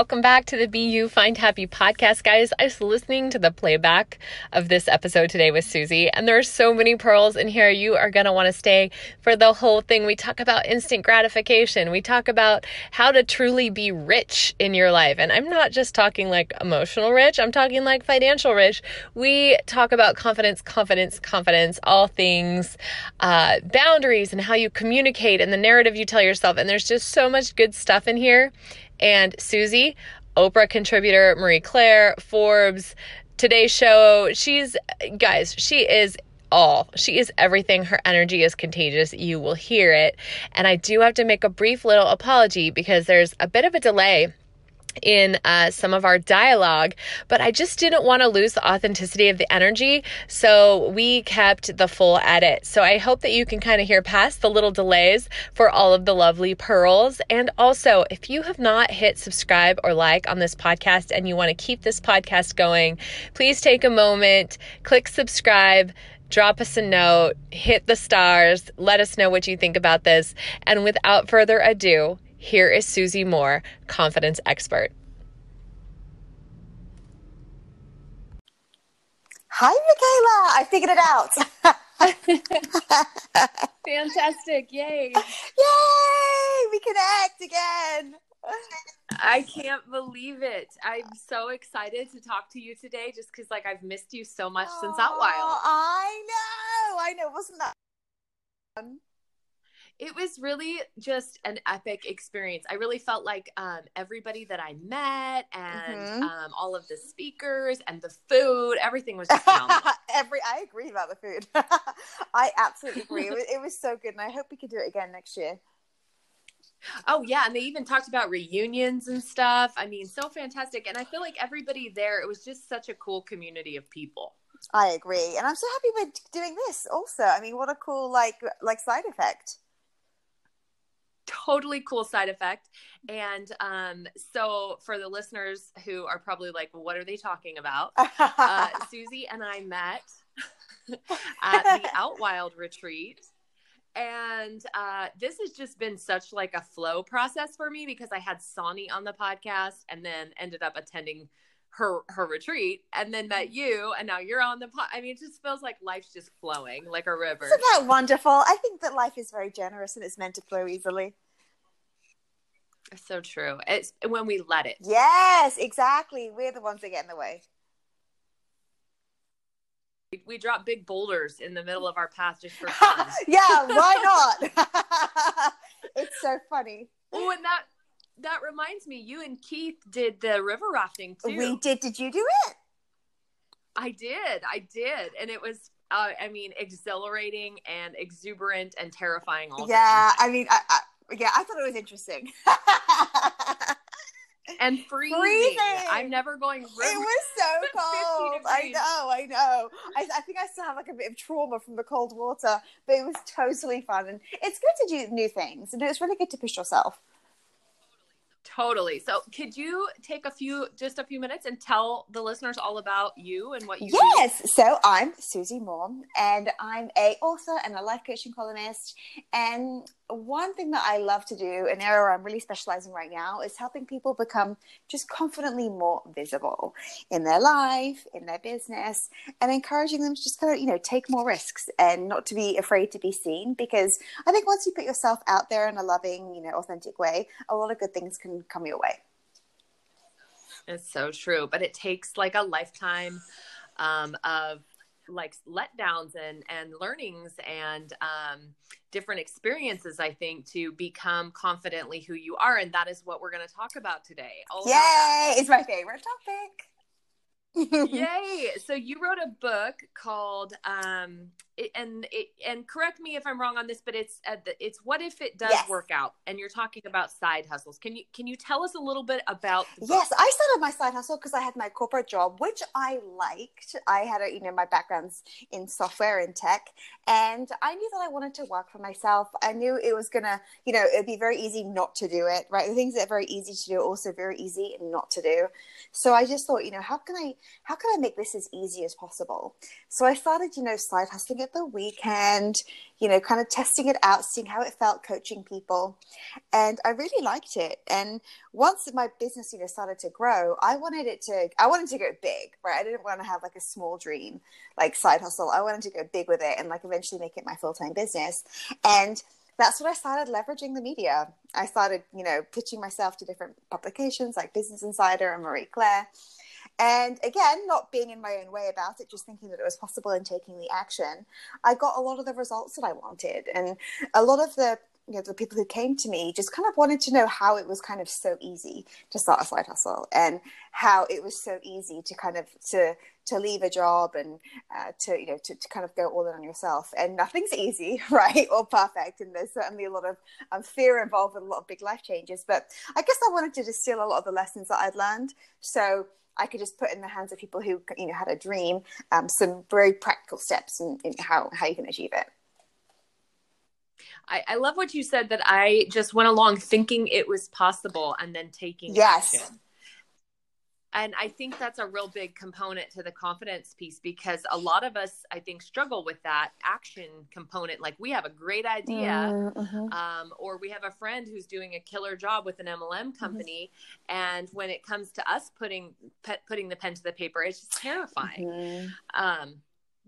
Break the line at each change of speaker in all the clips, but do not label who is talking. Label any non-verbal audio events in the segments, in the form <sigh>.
Welcome back to the Be You Find Happy podcast, guys. I was listening to the playback of this episode today with Susie, and there are so many pearls in here. You are going to want to stay for the whole thing. We talk about instant gratification, we talk about how to truly be rich in your life. And I'm not just talking like emotional rich, I'm talking like financial rich. We talk about confidence, confidence, confidence, all things, uh, boundaries, and how you communicate and the narrative you tell yourself. And there's just so much good stuff in here and Susie, Oprah contributor, Marie Claire, Forbes, Today Show. She's, guys, she is all. She is everything. Her energy is contagious. You will hear it. And I do have to make a brief little apology because there's a bit of a delay in uh, some of our dialogue, but I just didn't want to lose the authenticity of the energy. So we kept the full edit. So I hope that you can kind of hear past the little delays for all of the lovely pearls. And also, if you have not hit subscribe or like on this podcast and you want to keep this podcast going, please take a moment, click subscribe drop us a note, hit the stars, let us know what you think about this. And without further ado, here is Susie Moore, confidence expert.
Hi, Michaela. I figured it
out. <laughs> Fantastic. Yay.
Yay. We connect again.
I can't believe it. I'm so excited to talk to you today just because, like, I've missed you so much oh, since Outwild.
I know. I know. Wasn't that fun?
It was really just an epic experience. I really felt like um, everybody that I met and mm-hmm. um, all of the speakers and the food, everything was just <laughs>
Every, I agree about the food. <laughs> I absolutely agree. It was, it was so good, and I hope we could do it again next year.
Oh yeah, and they even talked about reunions and stuff. I mean, so fantastic. And I feel like everybody there, it was just such a cool community of people.
I agree. And I'm so happy we're doing this also. I mean, what a cool like like side effect
totally cool side effect. And um, so, for the listeners who are probably like, well, what are they talking about? Uh, <laughs> Susie and I met <laughs> at the Outwild retreat. And uh, this has just been such like a flow process for me because I had Sonny on the podcast and then ended up attending her her retreat and then met mm-hmm. you and now you're on the pod. I mean, it just feels like life's just flowing like a river.
Isn't that wonderful? I think that life is very generous and it's meant to flow easily.
It's so true. It's when we let it.
Yes, exactly. We're the ones that get in the way.
We drop big boulders in the middle of our path just for <laughs>
fun. yeah, why <laughs> not? <laughs> it's so funny.
Oh, and that that reminds me, you and Keith did the river rafting too.
We did. Did you do it?
I did. I did, and it was. Uh, I mean, exhilarating and exuberant and terrifying. All
yeah, I mean, I, I, yeah, I thought it was interesting. <laughs>
and freezing. freezing. I'm never going. It
was so <laughs> cold. I know, I know. I, I, think I still have like a bit of trauma from the cold water, but it was totally fun, and it's good to do new things, and it's really good to push yourself.
Totally. So, could you take a few, just a few minutes, and tell the listeners all about you and what you
yes.
do?
So, I'm Susie Moore, and I'm a author and a life coaching columnist. And one thing that I love to do, an area I'm really specializing right now, is helping people become just confidently more visible in their life, in their business, and encouraging them to just kind of, you know, take more risks and not to be afraid to be seen. Because I think once you put yourself out there in a loving, you know, authentic way, a lot of good things can come your way.
It's so true. But it takes like a lifetime um, of like letdowns and and learnings and um, different experiences i think to become confidently who you are. And that is what we're going to talk about today.
All yay! it's my favorite topic. <laughs>
Yay! So you wrote a book called um, it, and it, and correct me if I'm wrong on this, but it's uh, it's what if it does
Yes.
work out? And you're talking about side hustles. Can you can you tell us a little bit about?
Yes, I started my side hustle because I had my corporate job, which I liked. I had a, you know, my background's in software and tech, and I knew that I wanted to work for myself. I knew it was gonna, you know, it'd be very easy not to do it, right? The things that are very easy to do are also very easy not to do. So I just thought, you know, how can I, how can I make this as easy as possible? So I started, you know, side hustling at the weekend, you know, kind of testing it out, seeing how it felt, coaching people, and I really liked it. And once my business, you know, started to grow, I wanted it to, I wanted to go big, right? I didn't want to have like a small dream, like side hustle. I wanted to go big with it and like eventually make it my full time business. And that's when I started leveraging the media. I started, you know, pitching myself to different publications like Business Insider and Marie Claire. And again, not being in my own way about it, just thinking that it was possible and taking the action, I got a lot of the results that I wanted. And a lot of the you know, the people who came to me just kind of wanted to know how it was kind of so easy to start a side hustle and how it was so easy to kind of to to leave a job and uh, to you know to, to kind of go all in on yourself. And nothing's <laughs> easy right or perfect. And there's certainly a lot of um, fear involved with a lot of big life changes. But i guess i wanted to distill a lot of the lessons that i'd learned. So I could just put in the hands of people who you know had a dream um, some very practical steps in, in how how you can achieve it.
I, I love what you said that I just went along thinking it was possible and then taking
Yes.
action. And I think that's a real big component to the confidence piece because a lot of us, I think, struggle with that action component. Like we have a great idea,
Mm-hmm.
um, or we have a friend who's doing a killer job with an MLM company, and when it comes to us putting pe- putting the pen to the paper, it's just terrifying.
Mm-hmm.
Um,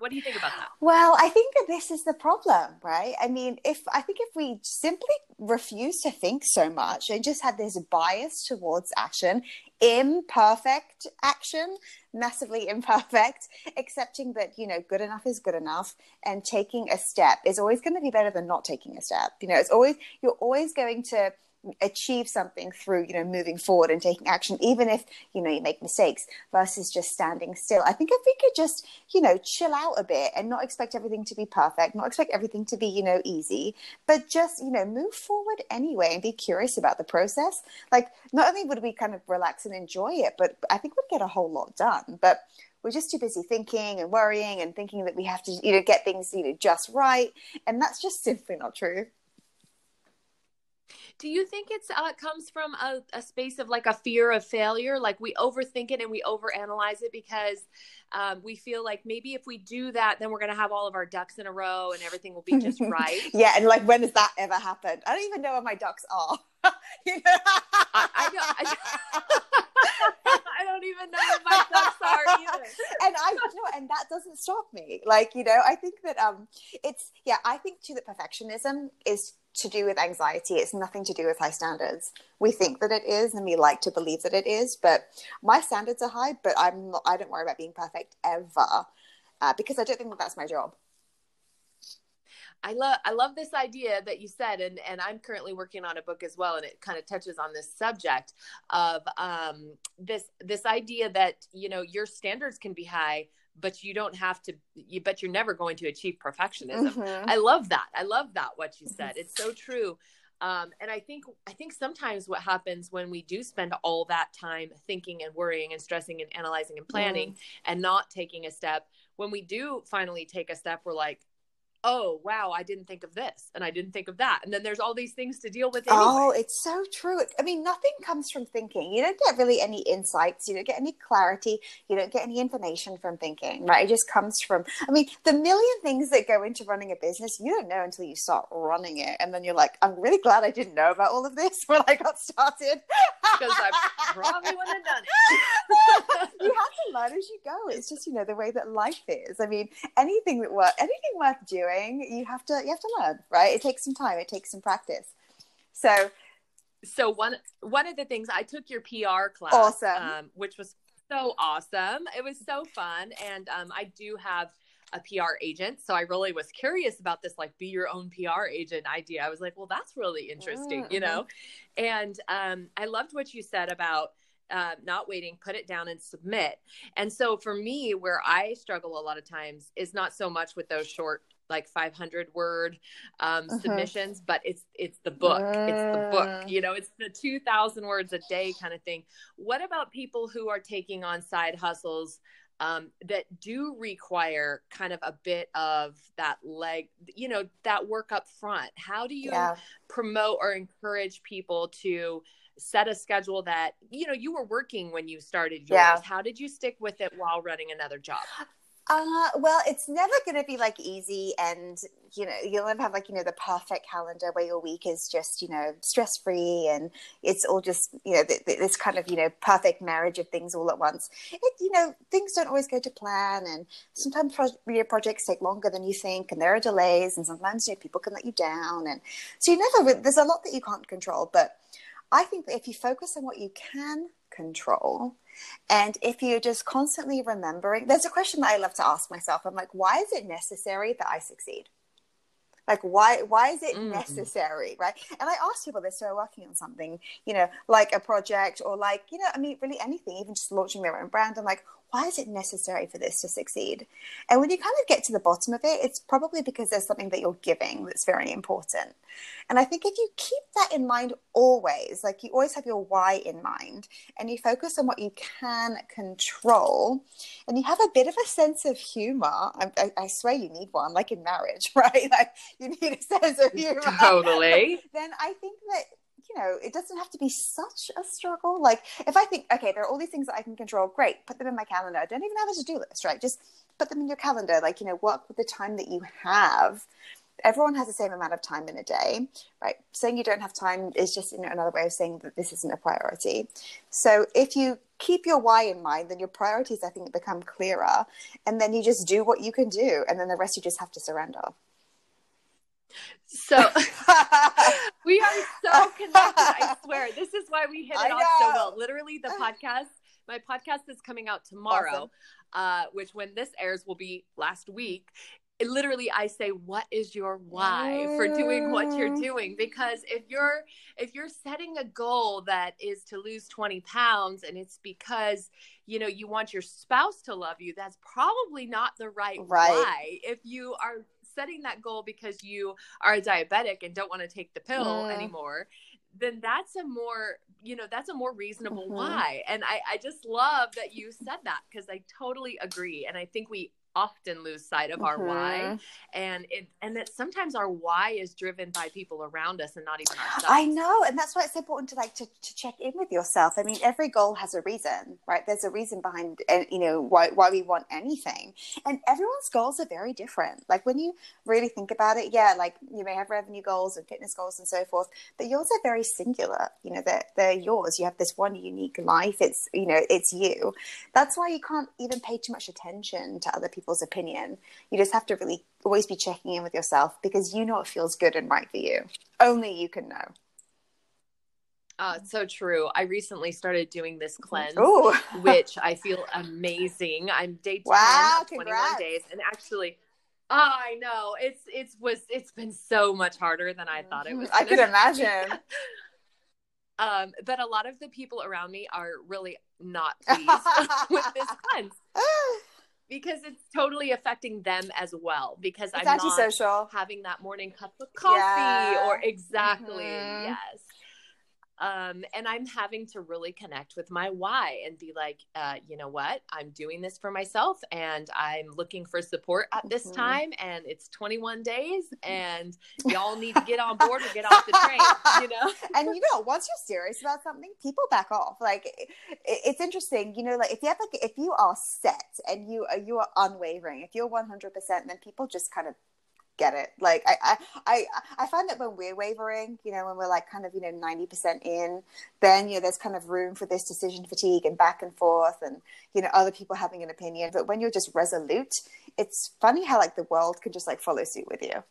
what do you think about that?
Well, I think that this is the problem, right? I mean, if I think if we simply refuse to think so much and just had this bias towards action, imperfect action, massively <laughs> imperfect, accepting that, you know, good enough is good enough and taking a step is always going to be better than not taking a step. You know, it's always, you're always going to achieve something through you know moving forward and taking action even if you know you make mistakes versus just standing still. I think if we could just you know chill out a bit and not expect everything to be perfect not expect everything to be you know easy but just you know move forward anyway and be curious about the process. Like not only would we kind of relax and enjoy it but i think we'd get a whole lot done. But we're just too busy thinking and worrying and thinking that we have to you know get things you know just right. And that's just simply not true
Do you think it's uh, comes from a, a space of like a fear of failure? Like we overthink it and we overanalyze it because um, we feel like maybe if we do that, then we're going to have all of our ducks in a row and everything will be just <laughs> right.
yeah, and like when has that ever happened? I don't even know where my ducks are. <laughs> you know?
I, I don't. I, <laughs> I don't even know what my ducks are either.
and I you know, and that doesn't stop me. Like, you know, I think that um it's yeah, I think too that perfectionism is to do with anxiety. It's nothing to do with high standards. We think that it is and we like to believe that it is, but my standards are high, but I'm not I don't worry about being perfect ever. Uh, because I don't think that that's my job.
I love I love this idea that you said, and and I'm currently working on a book as well, and it kind of touches on this subject of um, this this idea that you know your standards can be high, but you don't have to. You but you're never going to achieve perfectionism.
Mhm.
I love that. I love that what you said. It's so true. Um, and I think I think sometimes what happens when we do spend all that time thinking and worrying and stressing and analyzing and planning and not taking a step, when we do finally take a step, we're like, oh wow, I didn't think of this and I didn't think of that, and then there's all these things to deal with. Oh, anyway.
Oh, it's so true. I mean, nothing comes from thinking. You don't get really any insights. You don't get any clarity. You don't get any information from thinking, right? It just comes from, I mean, the million things that go into running a business, you don't know until you start running it. And then you're like, I'm really glad I didn't know about all of this <laughs> when I got started.
because I probably wouldn't have done it. <laughs>
you have to learn as you go. It's just, you know, the way that life is. I mean, anything that work, anything worth doing, you have to, you have to learn, right? It takes some time. It takes some practice. So
so one one of the things I took your PR class,
Awesome.
um, which was so awesome. It was so fun, and um, I do have a PR agent, so I really was curious about this, like be your own PR agent idea. I was like, well, that's really interesting, you
Mm-hmm.
know. And um, I loved what you said about. Uh, not waiting, put it down and submit. And so for me, where I struggle a lot of times is not so much with those short like 500 word um, mm-hmm. submissions, but it's it's the book. It's the book. You know, it's the 2,000 words a day kind of thing. What about people who are taking on side hustles? Um, that do require kind of a bit of that leg, you know, that work up front. How do you yeah. promote or encourage people to set a schedule that, you know, you were working when you started yours? Yeah. How did you stick with it while running another job?
Uh, well, it's never going to be like easy, and you know, you'll never have like you know the perfect calendar where your week is just you know stress free, and it's all just you know th- th- this kind of you know perfect marriage of things all at once. It, you know, things don't always go to plan, and sometimes pro- projects take longer than you think, and there are delays, and sometimes you know people can let you down, and so you never. There's a lot that you can't control, but I think that if you focus on what you can control and if you're just constantly remembering, there's a question that I love to ask myself. I'm like, why is it necessary that I succeed? Like, why why is it mm. necessary, right? And I ask people this who are working on something, you know, like a project or like, you know, I mean, really anything, even just launching their own brand. I'm like, why is it necessary for this to succeed? And when you kind of get to the bottom of it, it's probably because there's something that you're giving that's very important. And I think if you keep that in mind always, like you always have your why in mind, and you focus on what you can control, and you have a bit of a sense of humor, I, I, I swear you need one, like in marriage, <laughs> right? Like you need a sense of <laughs> humor.
Totally. <laughs>
then I think that you know, it doesn't have to be such a struggle. Like if I think, okay, there are all these things that I can control, great, put them in my calendar. I don't even have a to-do list, right? Just put them in your calendar. Like, you know, work with the time that you have. Everyone has the same amount of time in a day, right? Saying you don't have time is just you know, another way of saying that this isn't a priority. So if you keep your why in mind, then your priorities, I think, become clearer. And then you just do what you can do. And then the rest you just have to surrender.
So <laughs> we are so connected. I swear. This is why we hit it off so well. Literally, the <laughs> podcast, my podcast is coming out tomorrow, awesome. uh, which when this airs will be last week. It, literally, I say, "What is your why for doing what you're mm. doing?" Because if you're if you're setting a goal that is to lose 20 pounds, and it's because you know you want your spouse to love you, that's probably not the right, right. why. If you are setting that goal because you are a diabetic and don't want to take the pill mm. anymore then that's a more you know that's a more reasonable mm-hmm. why and i i just love that you said that because i totally agree and i think we often lose sight of our mm-hmm. why and it and that sometimes our why is driven by people around us and not even ourselves.
i know and that's why it's important to like to, to check in with yourself. I mean every goal has a reason right? There's a reason behind and you know why, why we want anything. And everyone's goals are very different. Like when you really think about it yeah like you may have revenue goals and fitness goals and so forth but yours are very singular. You know they're, they're yours. You have this one unique life. It's you know it's you. That's why you can't even pay too much attention to other people people's opinion. You just have to really always be checking in with yourself because you know what feels good and right for you. Only you can know.
Uh, so true. I recently started doing this cleanse, <laughs> which I feel amazing. I'm day 10 wow, 21 days. And actually, oh, I know it's, it's was, it's been so much harder than I thought it was.
I could imagine. <laughs>
um, but a lot of the people around me are really not <laughs> pleased with this cleanse because it's totally affecting them as well because it's I'm not having that morning cup of coffee yeah. or exactly mm-hmm. yes um, and I'm having to really connect with my why and be like, uh, you know what? I'm doing this for myself and I'm looking for support at this mm-hmm. time. And it's 21 days <laughs> and y'all need to get on board or get off the train, you know? <laughs>
and you know, once you're serious about something, people back off. Like it, it's interesting, you know, like if you have like, if you are set and you are, you are unwavering, if you're 100%, then people just kind of get it. Like I, I, I, find that when we're wavering, you know, when we're like kind of, you know, 90% in, then, you know, there's kind of room for this decision fatigue and back and forth and, you know, other people having an opinion. But when you're just resolute, it's funny how like the world can just like follow suit with you.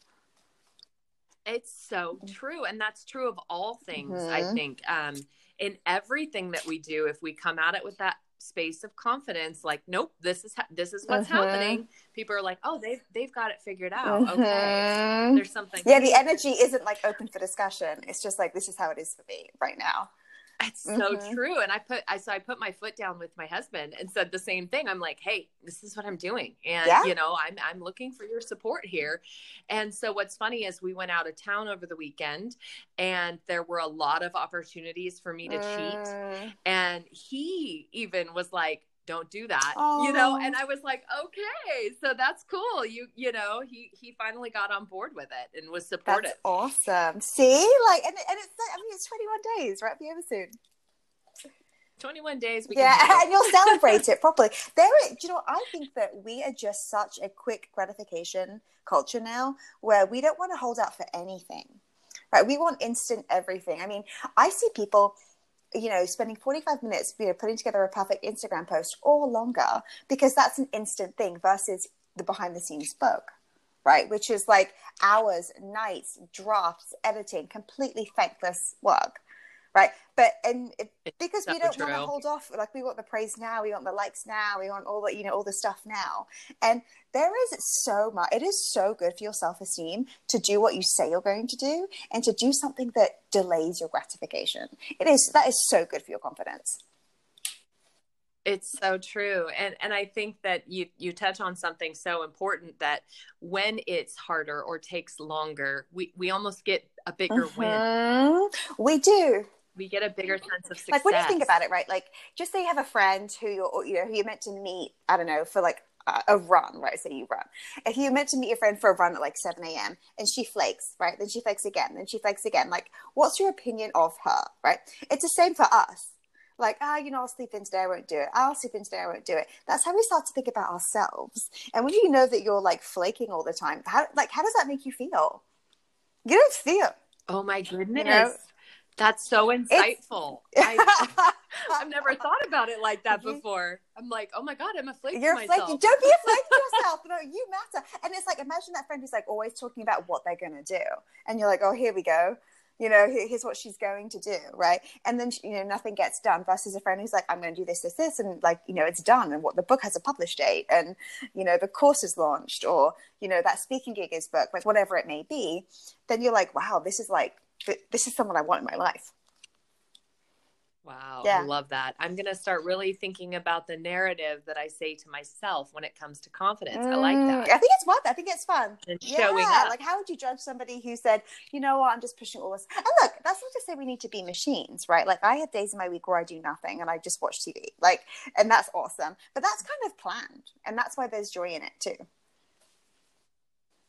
It's so true. And that's true of all things, mm-hmm. I think. Um, in everything that we do, if we come at it with that space of confidence like nope this is ha- this is what's uh-huh. happening. People are like oh they've they've got it figured out. Uh-huh. okay. There's something
yeah the energy isn't like open for discussion. It's just like this is how it is for me right now
It's so mm-hmm. true. And I put I so I put my foot down with my husband and said the same thing. I'm like, hey, this is what I'm doing. And yeah. you know, I'm I'm looking for your support here. And so what's funny is we went out of town over the weekend and there were a lot of opportunities for me to uh... cheat. And he even was like, don't do that oh. you know? Oh. And i was like okay so that's cool. You you know he he finally got on board with it and was supportive.
that's awesome. See? Like and, and it's i mean it's 21 days right? Be over soon.
21 days we
yeah <laughs> and you'll celebrate it <laughs> properly. There you know i think that we are just such a quick gratification culture now where we don't want to hold out for anything right? We want instant everything. I mean i see people you know, spending 45 minutes, you know, putting together a perfect Instagram post or longer, because that's an instant thing versus the behind the scenes book, right? Which is like hours, nights, drafts, editing, completely thankless work right? But and because we don't want to hold off, like we want the praise now, we want the likes now, we want all the you know all the stuff now, and there is so much. It is so good for your self esteem to do what you say you're going to do, and to do something that delays your gratification. It is that is so good for your confidence.
It's so true. And and I think that you you touch on something so important that when it's harder or takes longer, we we almost get a bigger mm-hmm.
win. We do
we get a bigger sense of success.
Like when you think about it, right? Like just say you have a friend who you're, you know, who you're meant to meet. I don't know for like a run, right? Say you run. If you're meant to meet your friend for a run at like 7 a.m. and she flakes, right? Then she flakes again, then she flakes again. Like, what's your opinion of her, right? It's the same for us. Like, ah, oh, you know, I'll sleep in today, I won't do it. I'll sleep in today, I won't do it. That's how we start to think about ourselves. And when you know that you're like flaking all the time, how like how does that make you feel? You don't feel.
Oh my goodness. You know? That's so insightful. <laughs> I, <laughs> have never thought about it like that before. I'm like, oh my god, I'm a flake. You're myself. flaky.
Don't be a flake <laughs> yourself. No, you matter. And it's like, imagine that friend who's like always talking about what they're going to do, and you're like, oh, here we go. You know, here's what she's going to do, right? And then you know nothing gets done. Versus a friend who's like, I'm going to do this, this, this, and like you know it's done, and what the book has a published date, and you know the course is launched, or you know that speaking gig is booked, whatever it may be. Then you're like, wow, this is like this is someone I want in my life.
Wow, yeah. I love that. I'm going to start really thinking about the narrative that I say to myself when it comes to confidence. Mm, I like mm, that.
I think it's fun. I think it's fun. And showing yeah, up. Like, how would you judge somebody who said, you know what, I'm just pushing all this? And look, that's not to say we need to be machines, right? Like, I have days in my week where I do nothing and I just watch TV. Like, and that's awesome. But that's kind of planned. And that's why there's joy in it too.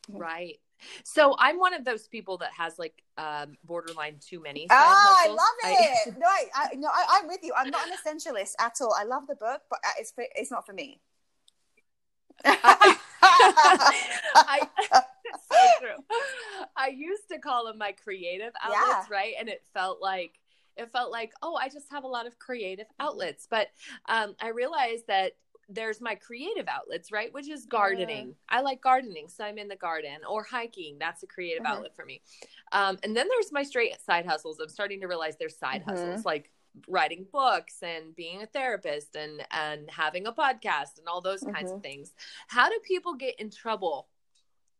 Right. So I'm one of those people that has like um, borderline too many.
Oh, I love it. I, <laughs> no, I, I no, I, am with you. I'm not an essentialist at all. I love the book, but uh, it's it's not for me. I,
I, <laughs> <laughs> so true. I used to call them my creative outlets, yeah. right? And it felt like it felt like, oh, I just have a lot of creative outlets. But um, I realized that there's my creative outlets, right? Which is gardening. Yeah. I like gardening, so I'm in the garden or hiking. That's a creative mm-hmm. outlet for me. Um, and then there's my straight side hustles. I'm starting to realize there's side mm-hmm. hustles like writing books and being a therapist and and having a podcast and all those mm-hmm. kinds of things. How do people get in trouble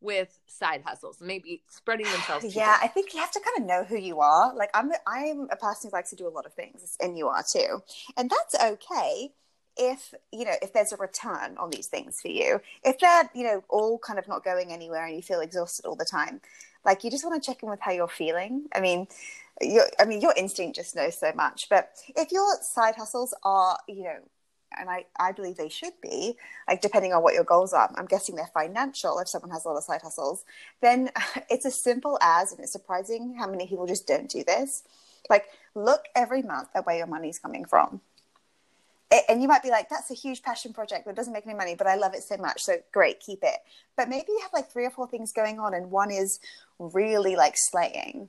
with side hustles maybe spreading themselves
yeah i think you have to kind of know who you are like i'm i'm a person who likes to do a lot of things and you are too and that's okay if you know if there's a return on these things for you if they're you know all kind of not going anywhere and you feel exhausted all the time like you just want to check in with how you're feeling i mean your i mean your instinct just knows so much but if your side hustles are you know and I, I believe they should be, like depending on what your goals are. I'm guessing they're financial if someone has a lot of side hustles. Then <laughs> it's as simple as, and it's surprising how many people just don't do this. Like, look every month at where your money's coming from and you might be like, that's a huge passion project that doesn't make any money, but I love it so much. So great, keep it. But maybe you have like three or four things going on, and one is really like slaying.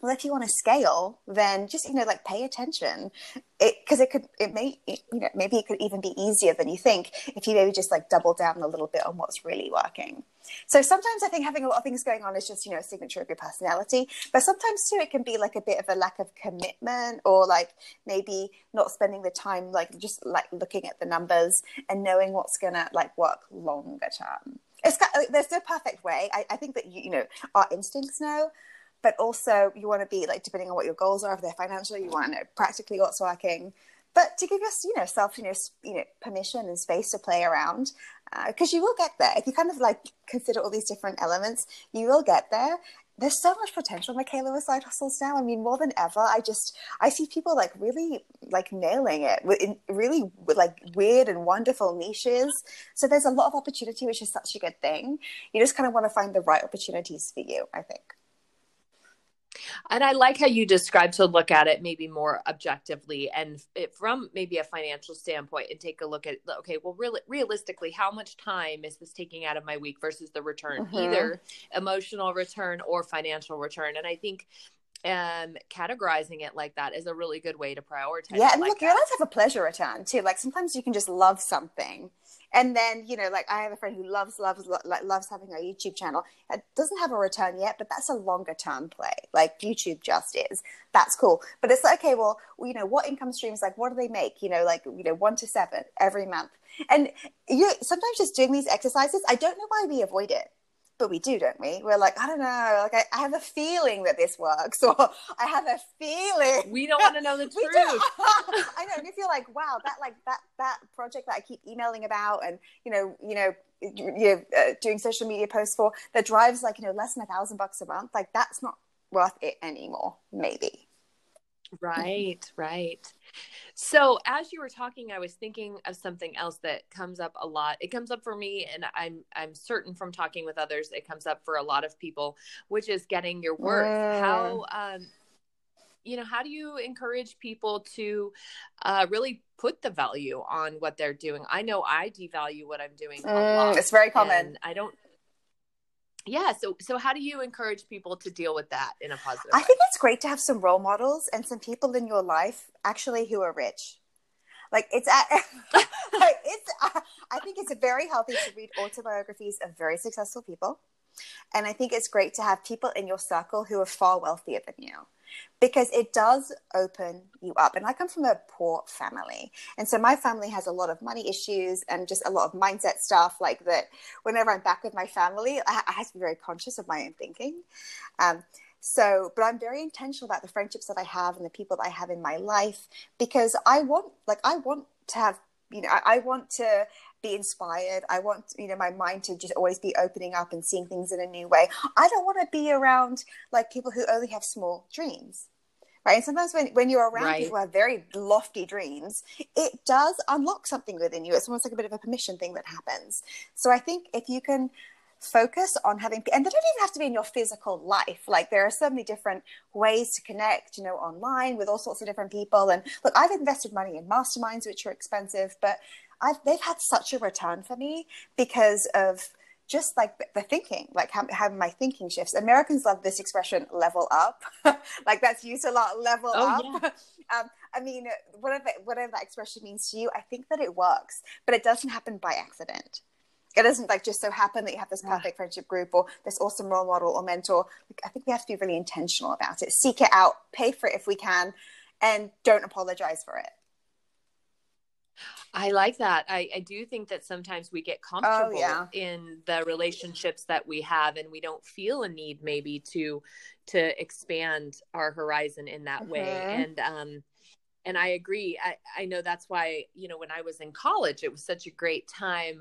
Well, if you want to scale, then just you know like pay attention, because it, it, could it may it, you know maybe it could even be easier than you think if you maybe just like double down a little bit on what's really working. So sometimes I think having a lot of things going on is just, you know, a signature of your personality. But sometimes too, it can be like a bit of a lack of commitment or like maybe not spending the time, like just like looking at the numbers and knowing what's to like work longer term. It's got, there's no perfect way. I, I think that, you, you know, our instincts know, but also you want to be like depending on what your goals are if they're financial you want to know practically what's working but to give us you know self you know you know permission and space to play around because uh, you will get there if you kind of like consider all these different elements you will get there there's so much potential, Michaela, with side hustles now. I mean, more than ever, I just I see people like really like nailing it in really like weird and wonderful niches. So there's a lot of opportunity, which is such a good thing. You just kind of want to find the right opportunities for you, I think.
And I like how you describe to look at it maybe more objectively and it, from maybe a financial standpoint and take a look at, okay, well, really, realistically, how much time is this taking out of my week versus the return, mm-hmm. either emotional return or financial return? And I think um categorizing it like that is a really good way to prioritize
yeah and
like
look you're allowed have a pleasure return too like sometimes you can just love something and then you know like i have a friend who loves loves like loves having a youtube channel. It doesn't have a return yet but that's a longer term play. Like youtube just is. That's cool. But it's like okay well you know what income streams like what do they make? You know like you know one to seven every month. And you sometimes just doing these exercises i don't know why we avoid it but we do, don't we? We're like, I don't know, like I, I, have a feeling that this works, <laughs> or I have a feeling.
We don't want to know the <laughs> truth. <laughs>
I know, and if you're like, wow, that like that that project that I keep emailing about, and you know, you know, you know, uh, doing social media posts for that drives like you know less than a thousand bucks a month, like that's not worth it anymore. Maybe.
Right, right. So as you were talking, I was thinking of something else that comes up a lot. It comes up for me, and I'm I'm certain from talking with others, it comes up for a lot of people, which is getting your worth. Mm. How um, you know, how do you encourage people to uh, really put the value on what they're doing? I know I devalue what I'm doing.
Mm, it's very common.
I don't yeah so so how do you encourage people to deal with that in a positive
i
way?
think it's great to have some role models and some people in your life actually who are rich. Like it's at, <laughs> it's i think it's very healthy to read autobiographies of very successful people. And i think it's great to have people in your circle who are far wealthier than you because it does open you up. And I come from a poor family. And so my family has a lot of money issues and just a lot of mindset stuff like that. Whenever I'm back with my family, I, I have to be very conscious of my own thinking. Um, so, but I'm very intentional about the friendships that I have and the people that I have in my life because I want, like, I want to have, you know, I, I want to be inspired. I want, you know, my mind to just always be opening up and seeing things in a new way. I don't want to be around like people who only have small dreams. Right. And sometimes when, when you're around right. people who have very lofty dreams, it does unlock something within you. It's almost like a bit of a permission thing that happens. So I think if you can focus on having and they don't even have to be in your physical life like there are so many different ways to connect you know online with all sorts of different people and look i've invested money in masterminds which are expensive but I've, they've had such a return for me because of just like the thinking, like how, how my thinking shifts. Americans love this expression, level up. <laughs> like that's used a lot, level oh, up. Yeah. <laughs> Um, I mean, whatever, whatever that expression means to you, I think that it works, but it doesn't happen by accident. It doesn't like just so happen that you have this perfect yeah. friendship group or this awesome role model or mentor. Like, I think we have to be really intentional about it. Seek it out, pay for it if we can, and don't apologize for it.
I like that. I, I do think that sometimes we get oh, comfortable oh, yeah. in the relationships that we have and we don't feel a need maybe to to expand our horizon in that mm-hmm. way. And um and I agree. I, I know that's why, you know, when I was in college, it was such a great time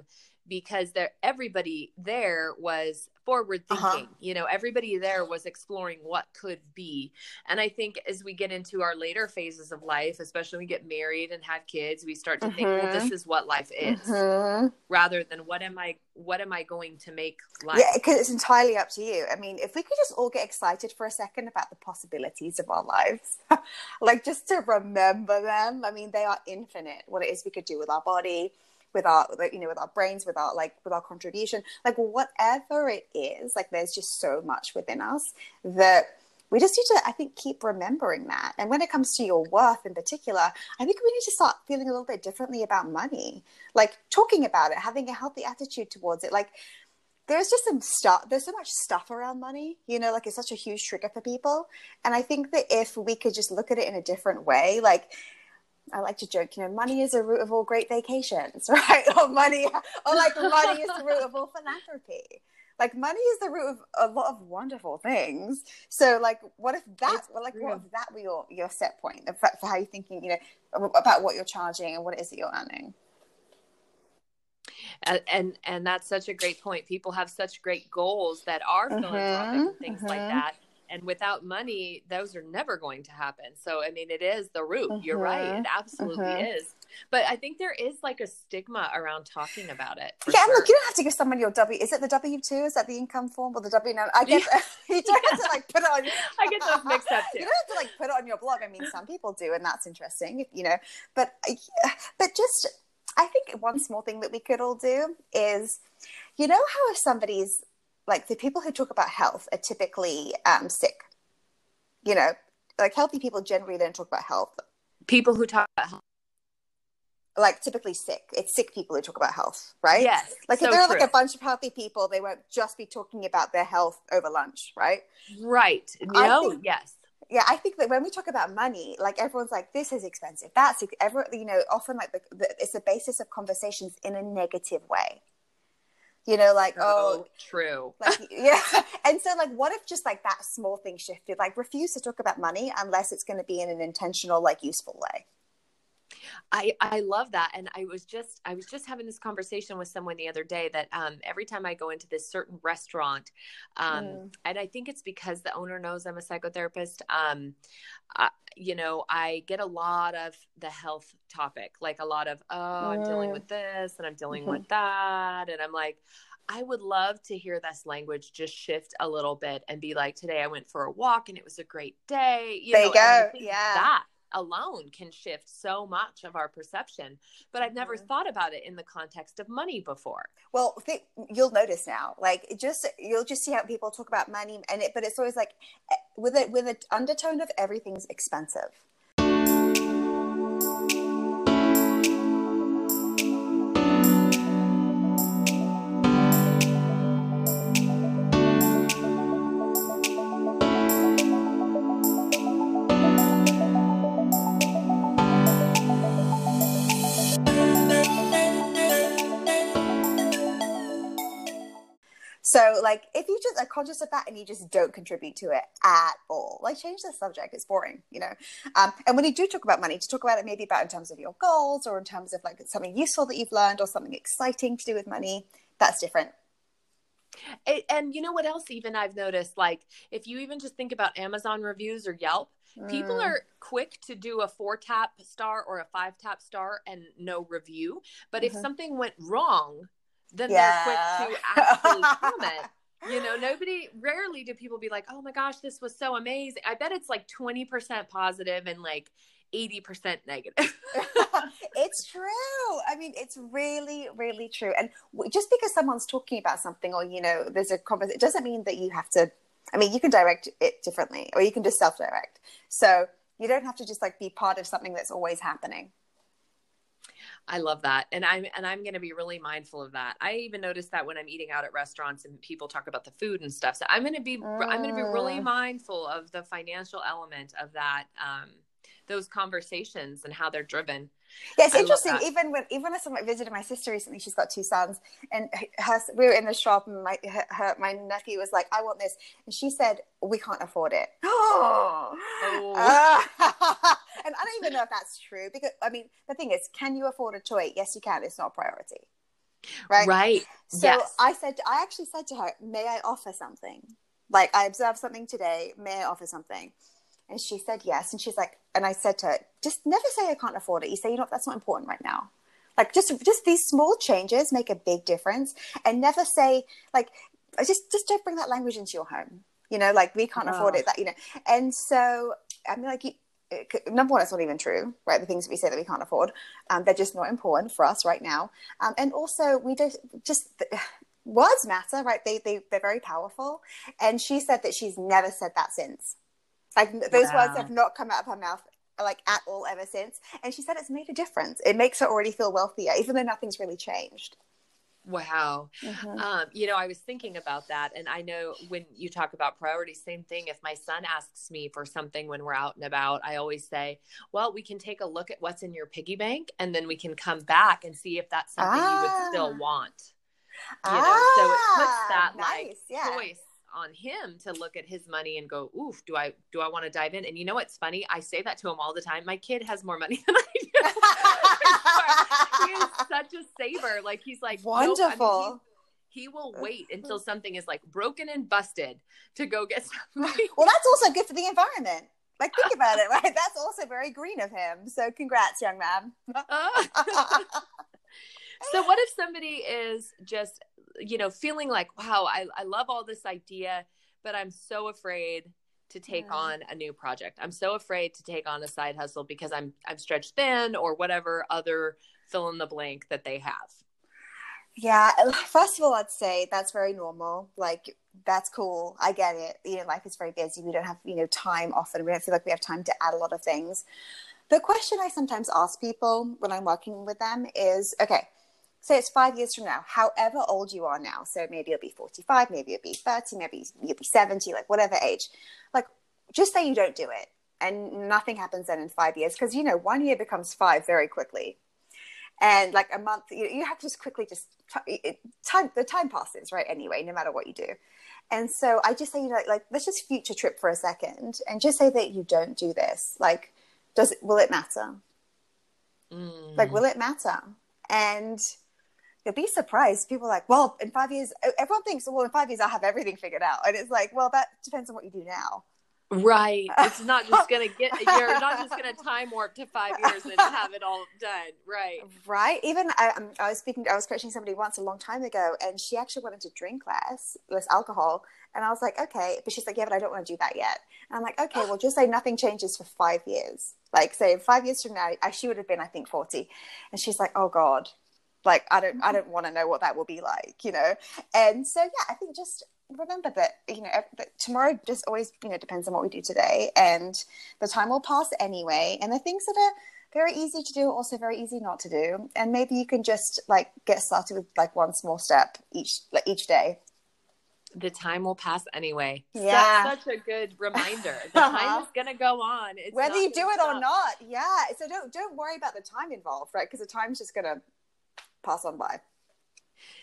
because there everybody there was forward uh-huh. thinking. Uh-huh. You know, everybody there was exploring what could be. And I think as we get into our later phases of life, especially when we get married and have kids, we start to uh-huh. think, well, this mm-hmm. is what life is, uh-huh. rather than what am I what am I going to make life?
Yeah, because it's entirely up to you. I mean, if we could just all get excited for a second about the possibilities of our lives, <laughs> like just to remember them. I mean, they are infinite. What it is we could do with our body with our you know with our brains with our like with our contribution like whatever it is like there's just so much within us that we just need to i think keep remembering that. And when it comes to your worth in particular i think we need to start feeling a little bit differently about money. Like talking about it having a healthy attitude towards it. Like there's just some stuff there's so much stuff around money you know like it's such a huge trigger for people. And i think that if we could just look at it in a different way like I like to joke, you know, money is the root of all great vacations, <laughs> right? Or money, or like money is the root of all philanthropy. like money is the root of a lot of wonderful things. So like, what if that? Well, like, what if that were your your set point for, for how you're thinking? You know, about what you're charging and what it is that you're earning.
And, and and that's such a great point. People have such great goals that are philanthropic mm-hmm, and things mm-hmm. like that and without money those are never going to happen. So i mean it is the root. You're right. It mm-hmm. absolutely mm-hmm. is. But i think there is like a stigma around talking about it
yeah sure. look you don't have to give someone your w. Is it the w2 is that the income form or the w9 i guess yeah. <laughs> you don't have to like put it on <laughs>
i get those mixed up <laughs> too.
you don't have to like put it on your blog. I mean some people do and that's interesting you know. But but just i think one small thing that we could all do is you know how if somebody's like the people who talk about health are typically um, sick. You know, like healthy people generally don't talk about health.
People who talk about health.
Like typically sick. It's sick people who talk about health, right?
Yes.
Like so if there are like a bunch of healthy people, they won't just be talking about their health over lunch, right?
Right. No, think, yes.
Yeah, I think that when we talk about money, like everyone's like, "This is expensive." That's ever, you know, often like the, the, it's the basis of conversations in a negative way you know like oh,
oh true.
like yeah. <laughs> And so like what if just like that small thing shifted? Like refuse to talk about money unless it's going to be in an intentional like useful way
I, I love that. And I was just, I was just having this conversation with someone the other day that um, every time I go into this certain restaurant, um, mm. and I think it's because the owner knows I'm a psychotherapist, um, I, you know, I get a lot of the health topic, like a lot of, oh, I'm dealing with this and I'm dealing mm-hmm. with that. And I'm like, I would love to hear this language just shift a little bit and be like, today I went for a walk and it was a great day.
You there know, you go. Yeah.
That alone can shift so much of our perception but i've never mm-hmm. thought about it in the context of money before
well th- you'll notice now like just you'll just see how people talk about money and it but it's always like eh, with it with an undertone of everything's expensive So, like, if you just are conscious of that and you just don't contribute to it at all, like, change the subject. It's boring, you know. Um, and when you do talk about money, to talk about it maybe about in terms of your goals or in terms of like something useful that you've learned or something exciting to do with money. That's different.
And, and you know what else? Even I've noticed, like, if you even just think about Amazon reviews or Yelp, mm. people are quick to do a four tap star or a five tap star and no review. But mm-hmm. if something went wrong, then yeah. they're quick to actually <laughs> comment. You know, nobody, rarely do people be like, oh my gosh, this was so amazing. I bet it's like 20% positive and like 80% negative. <laughs>
it's true. I mean, it's really, really true. And just because someone's talking about something or, you know, there's a conversation, it doesn't mean that you have to, I mean, you can direct it differently or you can just self direct. So you don't have to just like be part of something that's always happening.
I love that. And I'm and I'm going to be really mindful of that. I even notice that when I'm eating out at restaurants and people talk about the food and stuff. So I'm going to be I'm going to be really mm. mindful of the financial element of that um those conversations and how they're driven.
Yeah, it's I interesting. Even when even as I visited my sister recently, she's got two sons, and her, we were in the shop, and my her, her, my nephew was like, "I want this," and she said, "We can't afford it." <gasps> oh. Uh, <laughs> and I don't even know if that's true because I mean, the thing is, can you afford a toy? Yes, you can. It's not a priority, right?
Right.
So yes. I said, I actually said to her, "May I offer something?" Like I observed something today. May I offer something? And she said yes. And she's like, and I said to her, just never say I can't afford it. You say, you know, that's not important right now. Like just just these small changes make a big difference. And never say like just just don't bring that language into your home. You know, like we can't oh. afford it. That you know. And so I mean, like you, number one, it's not even true, right? The things that we say that we can't afford, um, they're just not important for us right now. Um, and also, we don't just words matter, right? They they they're very powerful. And she said that she's never said that since. Like those wow. words have not come out of her mouth like at all ever since. And she said it's made a difference. It makes her already feel wealthier, even though nothing's really changed.
Wow. Mm-hmm. Um, you know, I was thinking about that. And I know when you talk about priorities, same thing. If my son asks me for something when we're out and about, I always say, well, we can take a look at what's in your piggy bank and then we can come back and see if that's something ah. you would still ah. want. You know, so it puts
Ah,
that
nice,
like
yeah.
choice on him to look at his money and go, "Oof, do I do I want to dive in?" And you know what's funny? I say that to him all the time. My kid has more money <laughs> than I do. <laughs> he is such a saver. Like he's like nope. I mean,
Wonderful.
he, he will wait until something is like broken and busted to go get something. <laughs>
Well, that's also good for the environment. Like, think about it, right? That's also very green of him. So, congrats, young man.
Uh, so what if somebody is just you know feeling like wow I, I love all this idea but i'm so afraid to take
Yeah.
on a new project i'm so afraid to take on a side hustle because i'm i'm stretched thin or whatever other fill in the blank that they have
Yeah, first of all, I'd say that's very normal. Like, that's cool. I get it. You know, life is very busy. We don't have, you know, time often. We don't feel like we have time to add a lot of things. The question I sometimes ask people when I'm working with them is okay, say it's five years from now, however old you are now. So maybe you'll be 45, maybe you'll be 30, maybe you'll be 70, like whatever age. Like, just say you don't do it and nothing happens then in five years because, you know, one year becomes five very quickly and like a month you, you have to just quickly just it, time the time passes right anyway no matter what you do and so i just say you know like let's just future trip for a second and just say that you don't do this like does it will it matter
Mm.
like will it matter and you'll be surprised people are like well in five years everyone thinks well in five years i'll have everything figured out and it's like well that depends on what you do now
right it's not just gonna <laughs> get you're not just gonna time warp to five years and have it all done right
Right. Even I, um, I was speaking, I was coaching somebody once a long time ago, and she actually wanted to drink less, less alcohol. And I was like, okay. But she's like, yeah, but I don't want to do that yet. And I'm like, okay, well, just say nothing changes for five years. Like, say five years from now, she would have been, I think, 40. And she's like, oh God, like, I don't, I mm-hmm. don't want to know what that will be like, you know? And so, yeah, I think just remember that, you know, that tomorrow just always, you know, depends on what we do today. And the time will pass anyway. And the things that are, very easy to do also very easy not to do. And maybe you can just like get started with like one small step each like each day.
The time will pass anyway.
Yeah.
such a good reminder. <laughs> The time is gonna go on. It's
whether you do it or not. Yeah. So don't don't worry about the time involved right? Because the time's just gonna pass on by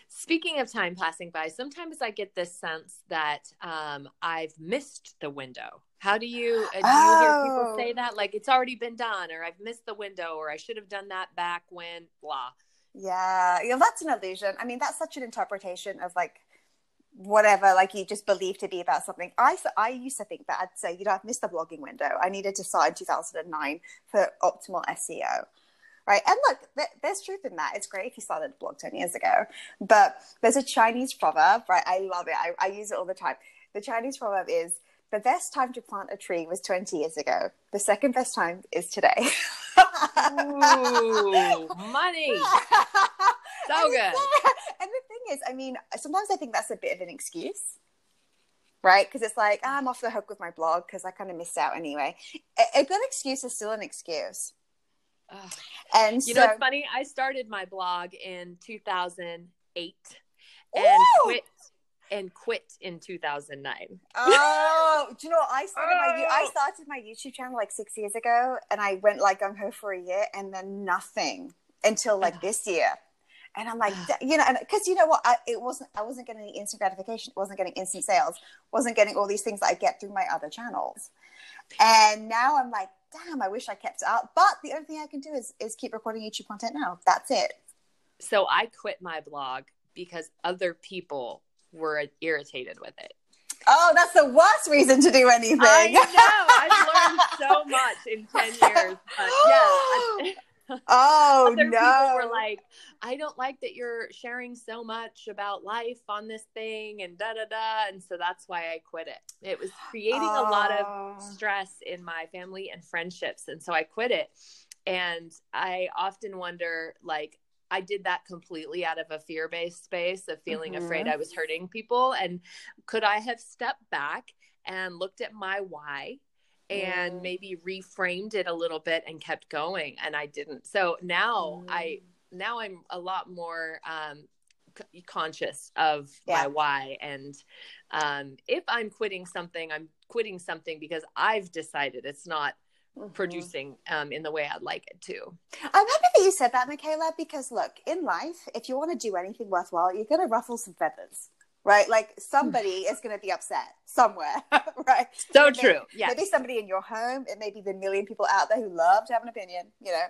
Speaking of time passing by, sometimes I get this sense that um, I've missed the window. How do you uh, do you hear people
Oh.
say that? Like it's already been done, or I've missed the window, or I should have done that back when blah.
yeah know, that's an illusion i mean that's such an interpretation of like whatever like you just believe to be about something i i used to think that i'd say you know i've missed the blogging window i needed to start in 2009 for optimal seo right and look th- there's truth in that it's great if you started a blog 10 years ago but there's a chinese proverb right i love it i, I use it all the time the chinese proverb is the best time to plant a tree was 20 years ago the second best time is today
Ooh, money. <laughs> So
and
good.
the- and the thing is, I mean, sometimes I think that's a bit of an excuse, right? Because it's like, "Ah, I'm off the hook with my blog because I kind of missed out anyway. A, a good excuse is still an excuse.
Ugh.
And
You
so,
know, it's funny. I started my blog in 2008 and
Ooh!
quit and quit in 2009.
oh, do you know what? I <laughs> started my I
Oh.
started my YouTube channel like six years ago, and I went like gung ho for a year, and then nothing until like this year. And I'm like, you know, because you know what, I, it wasn't. I wasn't getting any instant gratification. wasn't getting instant sales. wasn't getting all these things that I get through my other channels. And now I'm like, damn, I wish I kept it up. But the only thing I can do is is keep recording YouTube content now. That's it.
So I quit my blog because other people were irritated with it.
Oh, that's the worst reason to do anything.
I know. I've learned so <laughs> much in 10 years. But yeah. <gasps> <laughs>
Oh
other
no.
people were like, I don't like that you're sharing so much about life on this thing and da da da. And so that's why I quit it. It was creating a lot of
Oh.
stress in my family and friendships. And so I quit it. And I often wonder, like, I did that completely out of a fear based space of feeling
Mhm.
afraid I was hurting people. And could I have stepped back and looked at my why and
Mm.
maybe reframed it a little bit and kept going? And I didn't. So now I, now I'm a lot more um, c- conscious of
Yeah.
my why. And um, if I'm quitting something, I'm quitting something because I've decided it's not mm-hmm. producing um, in the way I'd like it to.
I'm happy that you said that, Michaela, because look, in life, if you want to do anything worthwhile, you're going to ruffle some feathers right? Like somebody is going to be upset somewhere, <laughs> right?
So true.
Yeah. Maybe somebody in your home. It may be the million people out there who love to have an opinion, you know.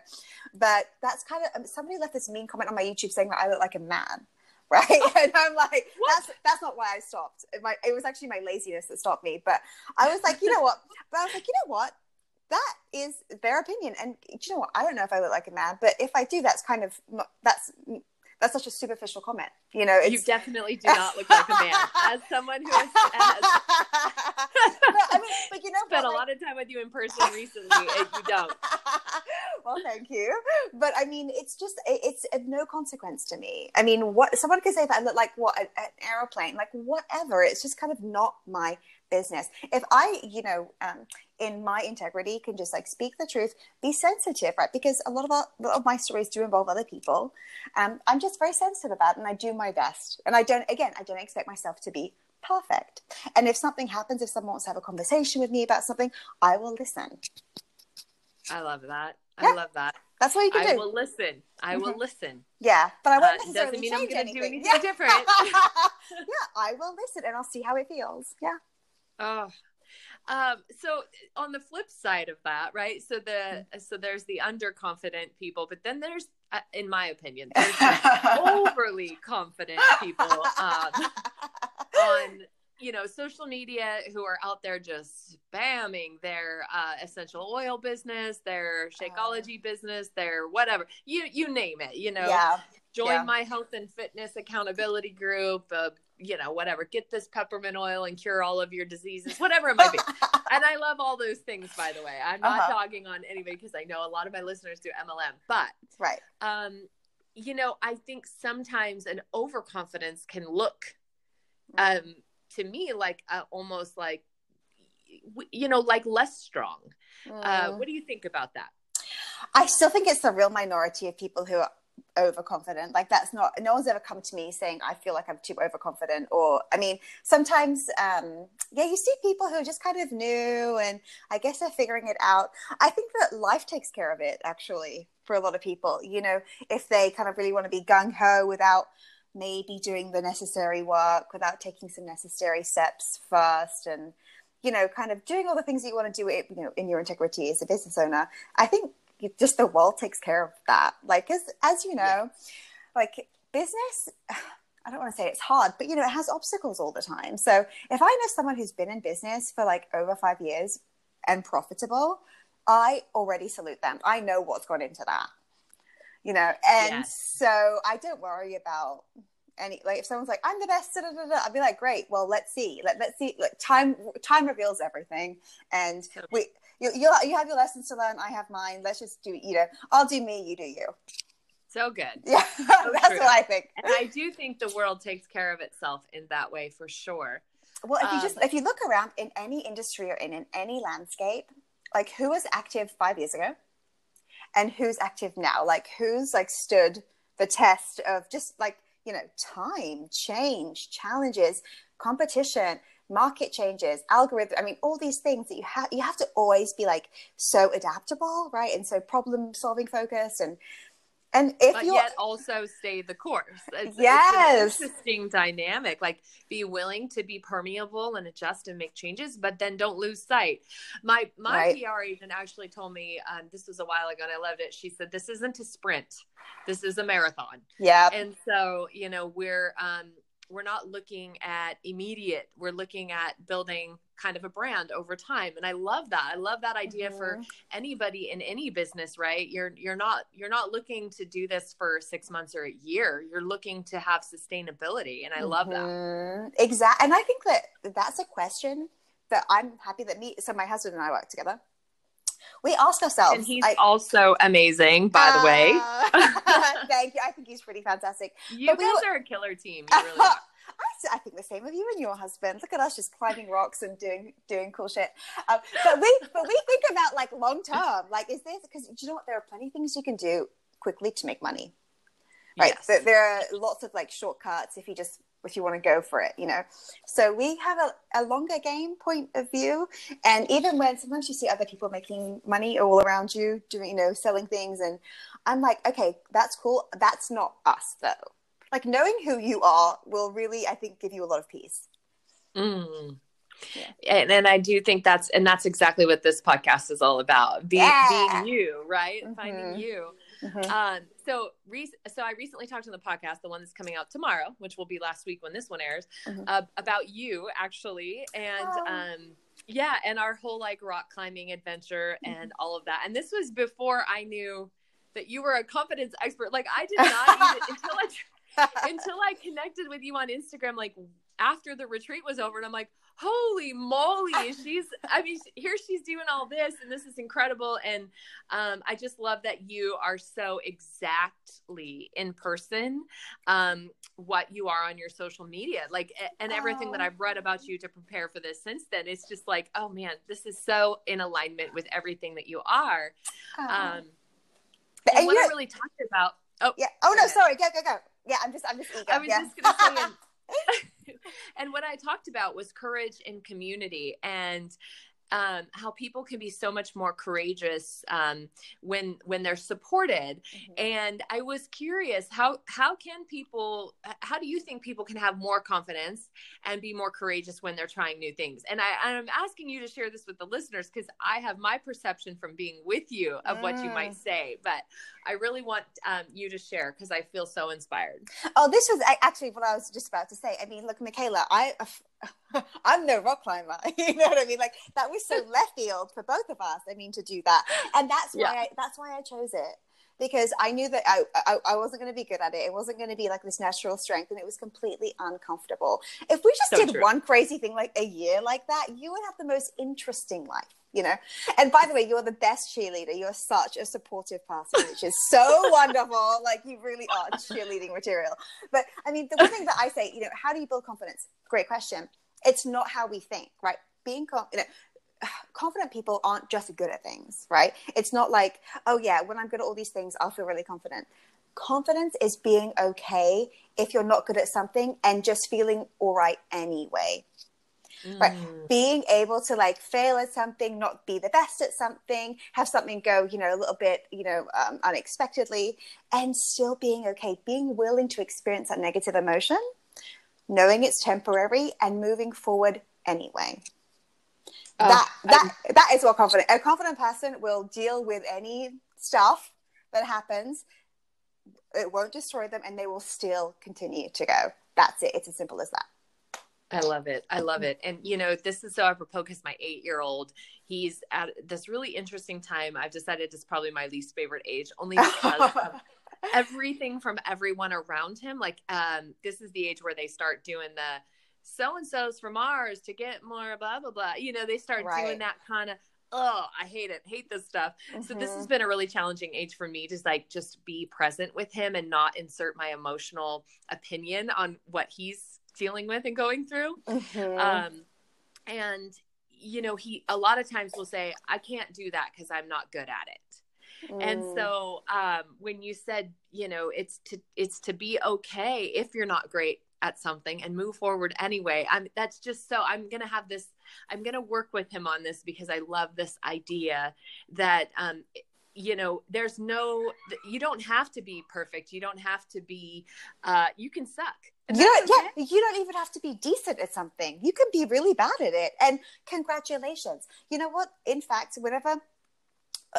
But that's kind of um, somebody left this mean comment on my YouTube saying that I look like a man. <laughs> Right, and I'm like, what? that's that's not why I stopped. It, my, it was actually my laziness that stopped me. But I was like, you know what? <laughs> But I was like, you know what? that is their opinion and you know what i don't know if i look like a man but if i do that's kind of that's that's such a superficial comment. You know,
you definitely do not look like a man. <laughs> As someone who has, has
but, I mean, but you know,
spent a lot of time with you in person recently, and you don't. <laughs>
well, thank you. But I mean, it's just it's of no consequence to me. I mean, what someone could say that I look like what an aeroplane, like whatever. It's just kind of not my business. If I, you know, um, in my integrity can just like speak the truth, be sensitive, right? Because a lot of, our, a lot of my stories do involve other people. Um, I'm just very sensitive about it and I do my best. And I don't, again, I don't expect myself to be perfect. And if something happens, if someone wants to have a conversation with me about something, I will listen.
I love that. Yeah. I love that.
That's what you can
I
do.
I will listen. I mm-hmm. will listen.
Yeah, but I won't
uh, doesn't mean I'm going to do anything yeah. different. <laughs>
yeah, I will listen and I'll see how it feels. Yeah. <laughs>
Oh, um, so on the flip side of that, right? So the mm-hmm. so there's the underconfident people, but then there's, uh, in my opinion, <laughs> there's overly confident people um, on you know social media who are out there just spamming their uh, essential oil business, their Shakeology uh, business, their whatever you you name it. You know,
yeah,
join
yeah.
my health and fitness accountability group. Uh, you know, whatever, get this peppermint oil and cure all of your diseases, <laughs> whatever it might be. <laughs> and I love all those things, by the way. I'm not uh-huh. dogging on anybody because I know a lot of my listeners do MLM, but
right.
Um, you know, I think sometimes an overconfidence can look, mm. um, to me like uh, almost like, you know, like less strong. Mm. Uh, what do you think about that?
I still think it's the real minority of people who overconfident. Like that's not no one's ever come to me saying i feel like i'm too overconfident or i mean sometimes um yeah you see people who are just kind of new and i guess they're figuring it out. I think that life takes care of it actually for a lot of people. You know if they kind of really want to be gung-ho without maybe doing the necessary work without taking some necessary steps first and you know kind of doing all the things that you want to do it you know in your integrity as a business owner i think just the world takes care of that. Like, as as you know, yeah. like business. <sighs> I don't want to say it's hard, but you know, it has obstacles all the time. So if I know someone who's been in business for like over five years and profitable, I already salute them. I know what's gone into that, you know, and so I don't worry about any like if someone's like I'm the best, da, da, da, I'd be like, great. Well, let's see. Let let's see. Like time time reveals everything, and we you you you have your lessons to learn. I have mine. Let's just do you know. I'll do me. You do you.
So good.
Yeah, so <laughs> that's true. what I think.
And I do think the world takes care of itself in that way for sure.
Well, if you just um, if you look around in any industry or in, in any landscape, like who was active five years ago, and who's active now? Like who's like stood the test of just like you know time, change, challenges, competition market changes, algorithm. I mean, all these things that you have you have to always be like so adaptable, right? And so problem solving focused and and if you
yet also stay the course.
It's, yes,
it's interesting dynamic. Like be willing to be permeable and adjust and make changes, but then don't lose sight. My my right. PR agent actually told me um, this was a while ago, and I loved it. She said, "This isn't a sprint. This is a marathon."
Yeah,
and so you know we're um, we're not looking at immediate we're looking at building kind of a brand over time and i love that i love that idea mm-hmm. for anybody in any business right you're you're not you're not looking to do this for 6 months or a year you're looking to have sustainability and i mm-hmm. love that
mm-hmm. exactly and i think that that's a question that i'm happy that me so my husband and i work together we ask ourselves.
And he's I, also amazing, by uh, the way.
Ah, <laughs> <laughs> thank you. I think he's pretty fantastic.
You but guys we, are a killer team. <laughs> You really are.
I think the same of you and your husband. Look at us just climbing rocks and doing doing cool shit. Um, but we but we think about like long term. Like, is this because you know what? There are plenty of things you can do quickly to make money. Right. Yes. There, there are lots of like shortcuts if you just if you want to go for it, you know. So we have a, a longer game point of view. And even when sometimes you see other people making money all around you, doing, you know, selling things, and I'm like, okay, that's cool. That's not us though. Like knowing who you are will really, I think, give you a lot of peace.
Mm. Yeah. And, and I do think that's and that's exactly what this podcast is all about being yeah. being you right mm-hmm. finding you mm-hmm. um so re- so I recently talked on the podcast the one that's coming out tomorrow which will be last week when this one airs mm-hmm. uh, about you actually and oh. um yeah and our whole like rock climbing adventure mm-hmm. and all of that and this was before I knew that you were a confidence expert like I did <laughs> not even, until I until I connected with you on Instagram like after the retreat was over and I'm like holy moly <laughs> she's i mean here she's doing all this and this is incredible and um, i just love that you are so exactly in person um, what you are on your social media like and everything oh. that i've read about you to prepare for this since then it's just like oh man this is so in alignment with everything that you are oh. um, and what i really talked about
oh yeah oh no sorry go go go yeah i'm just i'm just eager.
i was
yeah.
just gonna say <laughs> <laughs> and what I talked about was courage in community and um, how people can be so much more courageous um, when when they're supported. Mm-hmm. And I was curious how how can people how do you think people can have more confidence and be more courageous when they're trying new things? And I, I'm asking you to share this with the listeners because I have my perception from being with you of mm. what you might mm. say, but I really want um, you to share because I feel so inspired.
Oh, this was actually what I was just about to say. I mean, look, Michaela, I <laughs> I'm no rock climber. <laughs> you know what I mean? Like that was so <laughs> left field for both of us. I mean, to do that, and that's why yeah. I, that's why I chose it because I knew that I, I, I wasn't going to be good at it. It wasn't going to be like this natural strength, and it was completely uncomfortable. If we just so did true. one crazy thing like a year like that, you would have the most interesting life you know. And by the way, you're the best cheerleader. You're such a supportive person, which is so <laughs> wonderful. Like you really are cheerleading material. But I mean, the one thing that I say, you know, how do you build confidence? Great question. It's not how we think, right? Being, you know, <sighs> confident people aren't just good at things, right? It's not like, oh yeah, when I'm good at all these things, I'll feel really confident. Confidence is being okay if you're not good at something and just feeling all right anyway mm. right being able to like fail at something not be the best at something have something go you know a little bit you know um, unexpectedly and still being okay being willing to experience that negative emotion knowing it's temporary and moving forward anyway. Oh, that that I... that is what confident a confident person will deal with any stuff that happens. It won't destroy them and they will still continue to go. That's it. It's as simple as that
I love it. I love it. And you know, this is so apropos because my eight year old, he's at this really interesting time. I've decided it's probably my least favorite age, only because of <laughs> everything from everyone around him. Like, um, this is the age where they start doing the so and so's from ours to get more blah blah blah. You know, they start right. doing that kind of oh i hate it hate this stuff mm-hmm. so this has mm-hmm. been a really challenging age for me to like just be present with him and not insert my emotional opinion on what he's dealing with and going through. Mm-hmm. Um, and you know, he a lot of times will say, "I can't do that because I'm not good at it." Mm. And so, um, when you said, you know, it's to it's to be okay if you're not great at something and move forward anyway. I'm that's just so I'm gonna have this. I'm gonna work with him on this because I love this idea that um, you know there's no you don't have to be perfect you don't have to be uh you can suck
you don't, okay. yeah, you don't even have to be decent at something. You can be really bad at it. And congratulations. You know what? In fact, whenever,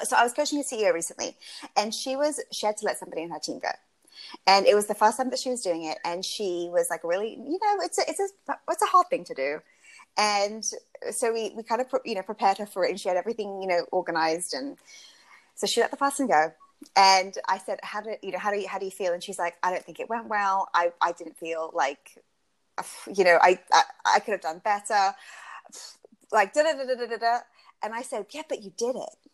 so I was coaching a CEO recently, and she was she had to let somebody in her team go, and it was the first time that she was doing it, and she was like really, you know, it's a it's a it's a hard thing to do, and so we we kind of you know prepared her for it, and she had everything you know organized, and so she let the person go, and I said, "How do you know? How do you how do you feel?" And she's like, "I don't think it went well. I I didn't feel like, you know, I I, I could have done better." Like da da da da da da. And I said, "Yeah, but you did it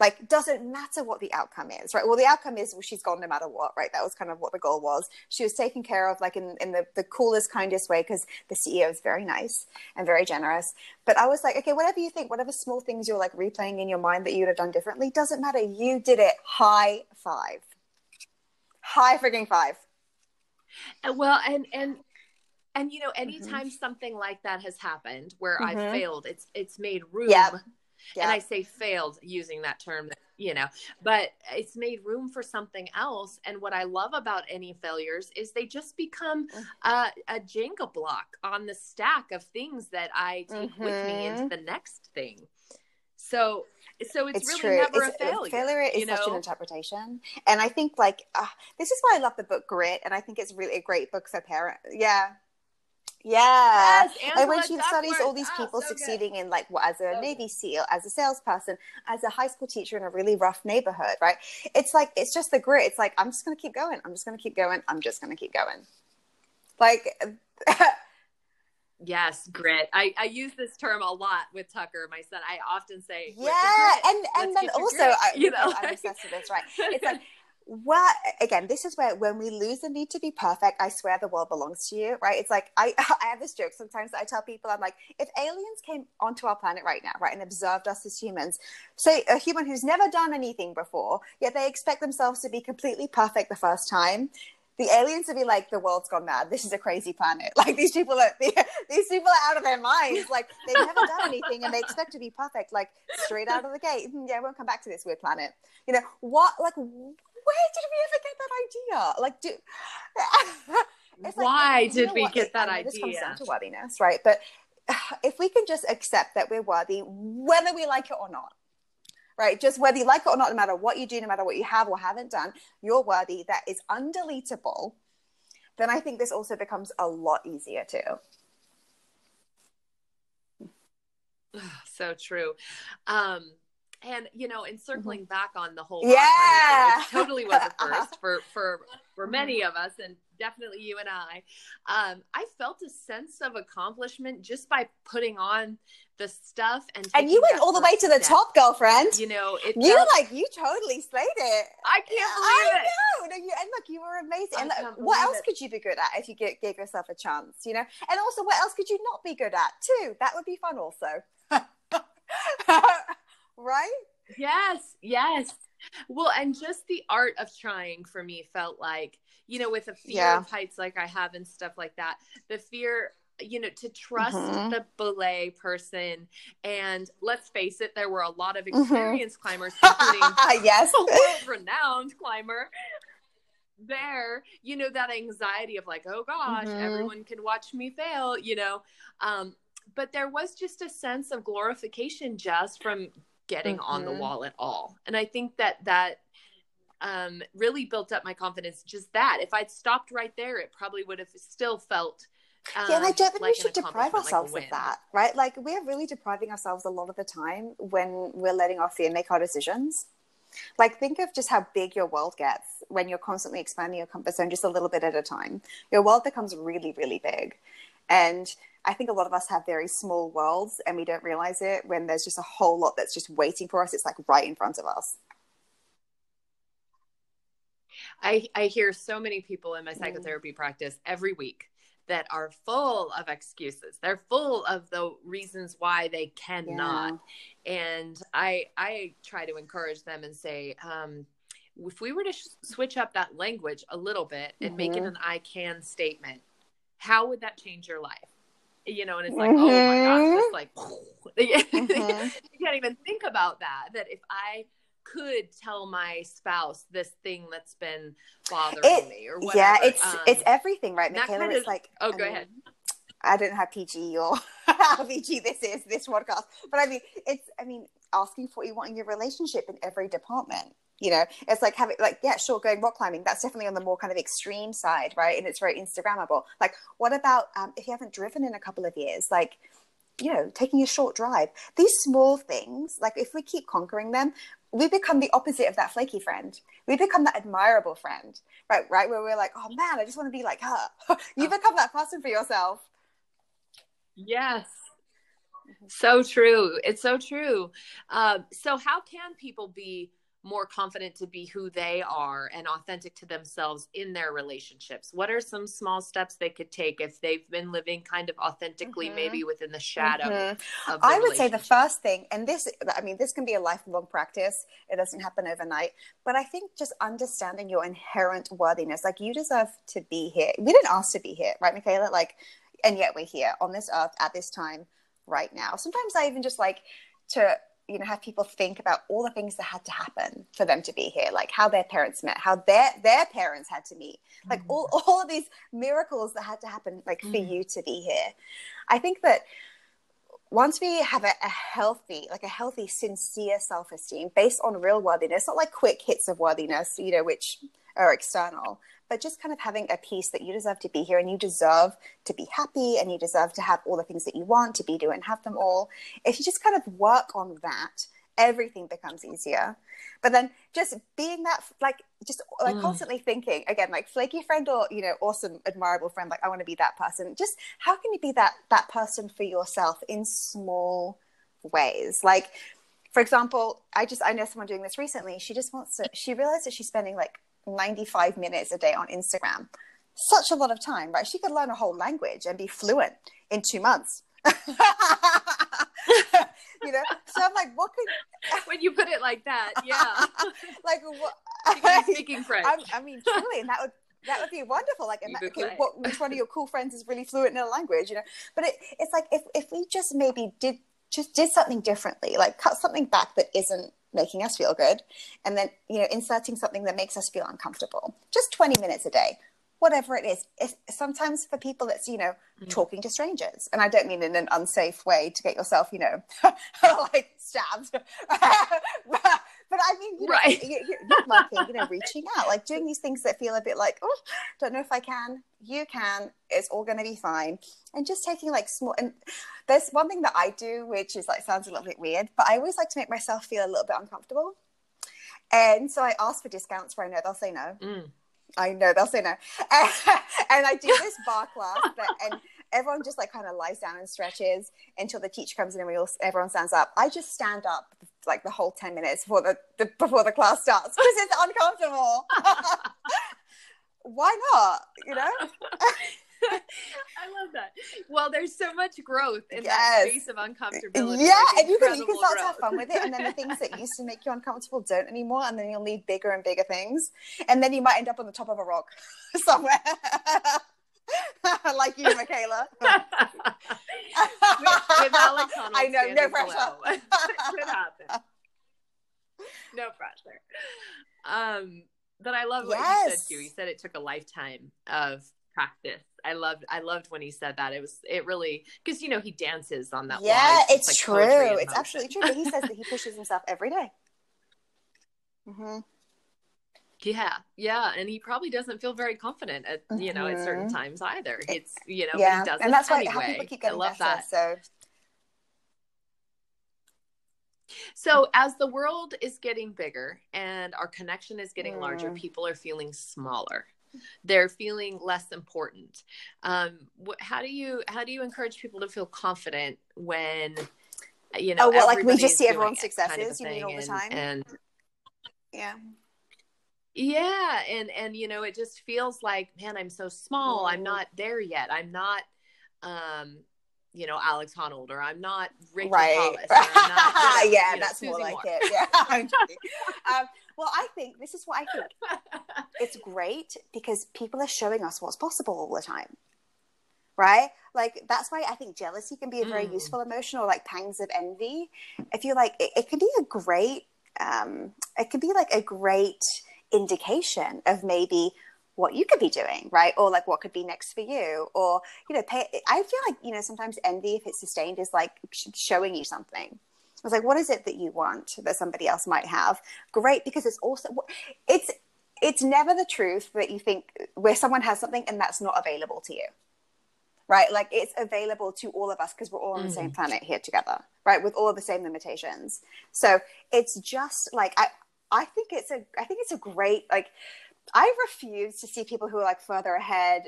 like doesn't matter what the outcome is right? Well the outcome is well she's gone no matter what right? That was kind of what the goal was. She was taken care of like in, in the, the coolest kindest way because the ceo is very nice and very generous. But i was like okay whatever you think whatever small things you're like replaying in your mind that you would have done differently doesn't matter. You did it. High five. High freaking five.
Uh, well and and and you know anytime mm-hmm. something like that has happened where mm-hmm. i failed it's it's made room
yep.
Yep. and i say failed using that term you know but it's made room for something else and what i love about any failures is they just become mm. a, a jenga block on the stack of things that i take mm-hmm. with me into mm-hmm. the next thing so so it's, it's really true. never it's, a failure.
Failure is such know? an interpretation, and I think like uh, this is why I love the book Grit, and I think it's really a great book for parents. Yeah, yeah, yes, and when she studies all these oh, people oh, so succeeding good. in like what, as a so Navy SEAL, as a salesperson, as a high school teacher in a really rough neighborhood, right? It's like it's just the grit. It's like I'm just gonna keep going. I'm just gonna keep going. I'm just gonna keep going. Like <laughs>
Yes, grit. I, I use this term a lot with Tucker, my son. I often say,
yeah, and and then also, I, <laughs> you know, I'm obsessed with this. Right? It's like, <laughs> what again? This is where when we lose the need to be perfect, I swear the world belongs to you. Right? It's like I <laughs> I have this joke sometimes that I tell people. I'm like, if aliens came onto our planet right now, right, and observed us as humans, say a human who's never done anything before, yet they expect themselves to be completely perfect the first time the aliens would be like, the world's gone mad. This is a crazy planet. <laughs> Like these people are <laughs> these people are out of their minds. Like they've never done anything and they expect to be perfect. Like straight out of the gate. Hmm, yeah, we'll come back to this weird planet. You know what? Like where did we ever get that idea? Like do. <laughs>
Like, Why did we what? get that I mean, idea? This
comes down to worthiness, right? But <sighs> if we can just accept that we're worthy, whether we like it or not, right? Just whether you like it or not, no matter what you do, no matter what you have or haven't done, you're worthy. That is undeletable. Then I think this also becomes a lot easier too. <sighs>
so true. Um, and you know, and circling mm-hmm. back on the whole
yeah,
thing, totally was a <laughs> first for for for many of us, and definitely you and I. Um, I felt a sense of accomplishment just by putting on the stuff and
and you went all the way to the step. top, girlfriend.
You know, it
you felt, like you totally slayed it.
I can't believe it. I it.
know. No, you, and look, you were amazing. I and look, what else it. could you be good at if you gave, gave yourself a chance? You know, and also what else could you not be good at too? That would be fun, also. <laughs> <laughs> right?
Yes, yes. Well, and just the art of trying for me felt like, you know, with a fear yeah. of heights like I have and stuff like that, the fear, you know, to trust mm-hmm. the belay person. And let's face it, there were a lot of mm-hmm. experienced mm-hmm. climbers, <laughs> including
yes. <laughs>
a world renowned climber there you know that anxiety of like oh gosh mm-hmm. everyone can watch me fail you know um but there was just a sense of glorification just from getting mm-hmm. on the mm-hmm. wall at all. And I think that that um, really built up my confidence. Just that, if I'd stopped right there, it probably would have still felt.
Um, yeah, and I don't think like we should deprive ourselves like of that, right? Like we're really depriving ourselves a lot of the time when we're letting our fear make our decisions. Like think of just how big your world gets when you're constantly expanding your comfort zone just a little bit at a time. Your world becomes really, really big. And I think a lot of us have very small worlds and we don't realize it when there's just a whole lot that's just waiting for us. It's like right in front of us.
I, I hear so many people in my mm. psychotherapy mm. practice every week that are full of excuses. They're full of the reasons why they cannot. Yeah. And I I try to encourage them and say, um, if we were to sh- switch up that language a little bit and mm-hmm. make it mm-hmm. an I can statement, how would that change your life? you know, and it's like, mm-hmm. oh my gosh, it's like <laughs> mm-hmm. you can't even think about that. That if I could tell my spouse this thing that's been bothering it, me or whatever.
Yeah, it's um, it's everything, right, Michaela? Kind of, it's like
oh, I go mean, ahead.
I don't have PG or how PG <laughs> this is this podcast, but I mean, it's I mean, asking for what you want in your relationship in every department you know it's like having like yeah sure going rock climbing that's definitely on the more kind of extreme side right? And it's very instagrammable. Like what about um, if you haven't driven in a couple of years like you know taking a short drive these small things like if we keep conquering them we become the opposite of that flaky friend. We become that admirable friend right right? Where we're like oh man i just want to be like her. <laughs> You oh. become that person for yourself.
Yes. So true. It's so true. Uh, so how can people be more confident to be who they are and authentic to themselves in their relationships what are some small steps they could take if they've been living kind of authentically mm-hmm. maybe within the shadow mm-hmm.
i would say the first thing and this i mean this can be a lifelong practice it doesn't happen overnight but i think just understanding your inherent worthiness like you deserve to be here we didn't ask to be here right michaela like and yet we're here on this earth at this time right now. Sometimes I even just like to you know have people think about all the things that had to happen for them to be here like how their parents met how their their parents had to meet like mm. all, all of these miracles that had to happen like mm. for you to be here i think that once we have a, a, healthy like a healthy sincere self-esteem based on real worthiness not like quick hits of worthiness you know which are external but just kind of having a piece that you deserve to be here and you deserve to be happy and you deserve to have all the things that you want to be do and have them all. If you just kind of work on that, everything becomes easier. But then just being that, like, just like mm. constantly thinking again, like flaky friend or, you know, awesome, admirable friend, like, I want to be that person. Just how can you be that, that person for yourself in small ways? Like, for example, I just, I know someone doing this recently. She just wants to, she realized that she's spending like 95 minutes a day on Instagram. Such a lot of time, right? She could learn a whole language and be fluent in two months. <laughs> you know, so I'm like, what could <laughs>
when you put it like that, yeah, <laughs>
like what?
Speaking French.
I, I mean, truly, and that would that would be wonderful. Like, okay, what, which one of your cool friends is really fluent in a language? You know, but it, it's like if if we just maybe did just did something differently, like cut something back that isn't making us feel good and then you know inserting something that makes us feel uncomfortable. Just 20 minutes a day whatever it is. It's, sometimes for people it's you know mm-hmm. talking to strangers. And i don't mean in an unsafe way to get yourself you know <laughs> like stabbed <laughs> <laughs> but I mean, you know, right. you, you, you know, <laughs> reaching out, like doing these things that feel a bit like, oh, don't know if I can. You can. It's all going to be fine. And just taking like small. And there's one thing that I do, which is like sounds a little bit weird, but I always like to make myself feel a little bit uncomfortable. And so I ask for discounts where I know they'll say no. Mm. I know they'll say no. <laughs> and I do this bar class that, and everyone just like kind of lies down and stretches until the teacher comes in and we all everyone stands up. I just stand up like the whole 10 minutes before the, the before the class starts because it's uncomfortable <laughs> why not you know <laughs>
I love that. Well, there's so much growth in yes. that space of uncomfortability.
Yeah, like and you can you can start growth. to have fun with it, and then the things that used to make you uncomfortable don't anymore, and then you'll need bigger and bigger things, and then you might end up on the top of a rock <laughs> somewhere. <laughs> like you, Michaela. <laughs> with,
with Alex <laughs> I know, no pressure. Could happen. No pressure. Um, but I love what yes. he said too. He said it took a lifetime of practice. I loved I loved when he said that. It was it really because you know he dances on that.
Yeah, it's, it's like true. It's absolutely true. But he says that he pushes himself every day. Mm-hmm.
Yeah, yeah, and he probably doesn't feel very confident at mm-hmm. you know at certain mm-hmm. times either. It's you know, yeah, and that's why anyway. people keep getting I love better, that. So. So, as the world is getting bigger and our connection is getting mm. larger, people are feeling smaller. They're feeling less important. Um, wh- how do you how do you encourage people to feel confident when you know?
Oh well, like we just see everyone's successes. Kind of you mean all the time?
And
yeah,
yeah and and you know it just feels like man i'm so small. I'm mm-hmm. not there yet. I'm not um you know alex honnold or i'm not Rachel right. Hollis,
not, you <laughs> know, yeah you know, that's Susie more like Moore. it. <laughs> Yeah um, well i think this is what i think. It's <laughs> great because people are showing us what's possible all the time right? Like that's why i think jealousy can be a very mm. useful emotion or like pangs of envy. If you're like it, it can be a great um it can be like a great indication of maybe what you could be doing, right? Or like what could be next for you, or you know, pay. I feel like you know sometimes envy, if it's sustained, is like showing you something. I was like, what is it that you want that somebody else might have? Great, because it's also it's it's never the truth that you think where someone has something and that's not available to you right like it's available to all of us because we're all on the same mm. planet here together right with all the same limitations so it's just like i I think it's a I think it's a great like I refuse to see people who are like further ahead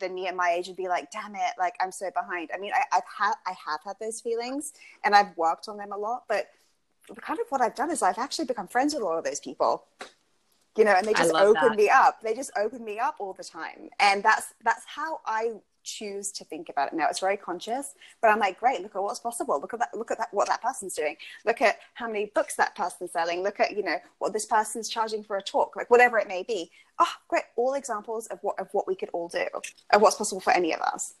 than me at my age and be like, damn it, like I'm so behind. I mean, I, I've had I have had those feelings and I've worked on them a lot, but kind of what I've done is I've actually become friends with a lot of those people. You know, and they just open that. me up. They just open me up all the time. And that's that's how I choose to think about it now. It's very conscious, but I'm like, great, look at what's possible. Look at that, look at that, what that person's doing. Look at how many books that person's selling. Look at, you know, what this person's charging for a talk, like whatever it may be. Oh, great. All examples of what, of what we could all do, of what's possible for any of us.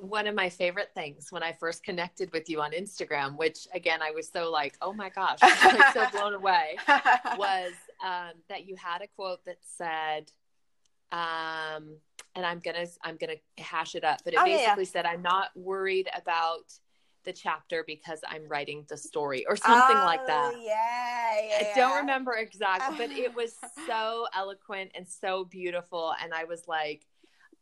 one of my favorite things when I first connected with you on Instagram, which again I was so like, oh my gosh, like so <laughs> blown away, was um, that you had a quote that said, um, and I'm gonna I'm gonna hash it up, but it
Oh,
basically
yeah,
said, I'm not worried about the chapter because I'm writing the story or something like that.
Oh, Yeah, yeah.
I don't remember exactly, <laughs> but it was so eloquent and so beautiful. And I was like,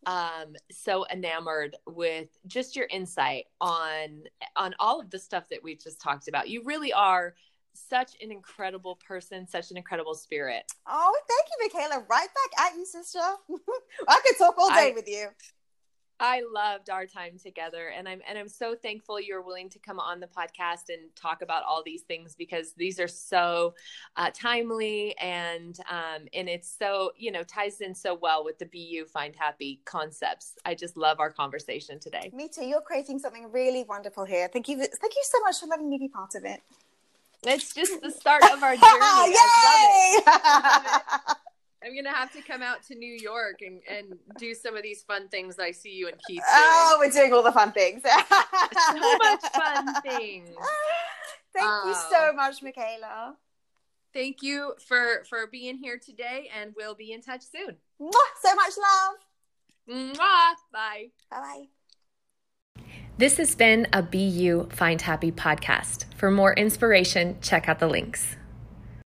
um, so enamored with just your insight on on all of the stuff that we just talked about. You really are such an incredible person, such an incredible spirit.
Oh, thank you, Michaela. Right back at you, sister. <laughs> I could talk all day
I-
with you.
I loved our time together and I'm and I'm so thankful you're willing to come on the podcast and talk about all these things because these are so uh, timely and um, and it's so you know ties in so well with the Be You Find Happy concepts. I just love our conversation today.
Me too. You're creating something really wonderful here. Thank you. Thank you so much for letting me be part of it.
It's just the start of our journey. <laughs> I love it.
Yay!
I'm gonna have to come out to New York and, and do some of these fun things I see you and Keith doing.
oh, we're doing all the fun things.
so much fun things. <laughs>
Thank you
Oh.
so um, much, Michaela.
Thank you for for being here today, and we'll be in touch soon.
Mwah! So much love.
Mwah! Bye.
Bye bye.
This has been a Be You Find Happy podcast. For more inspiration, check out the links.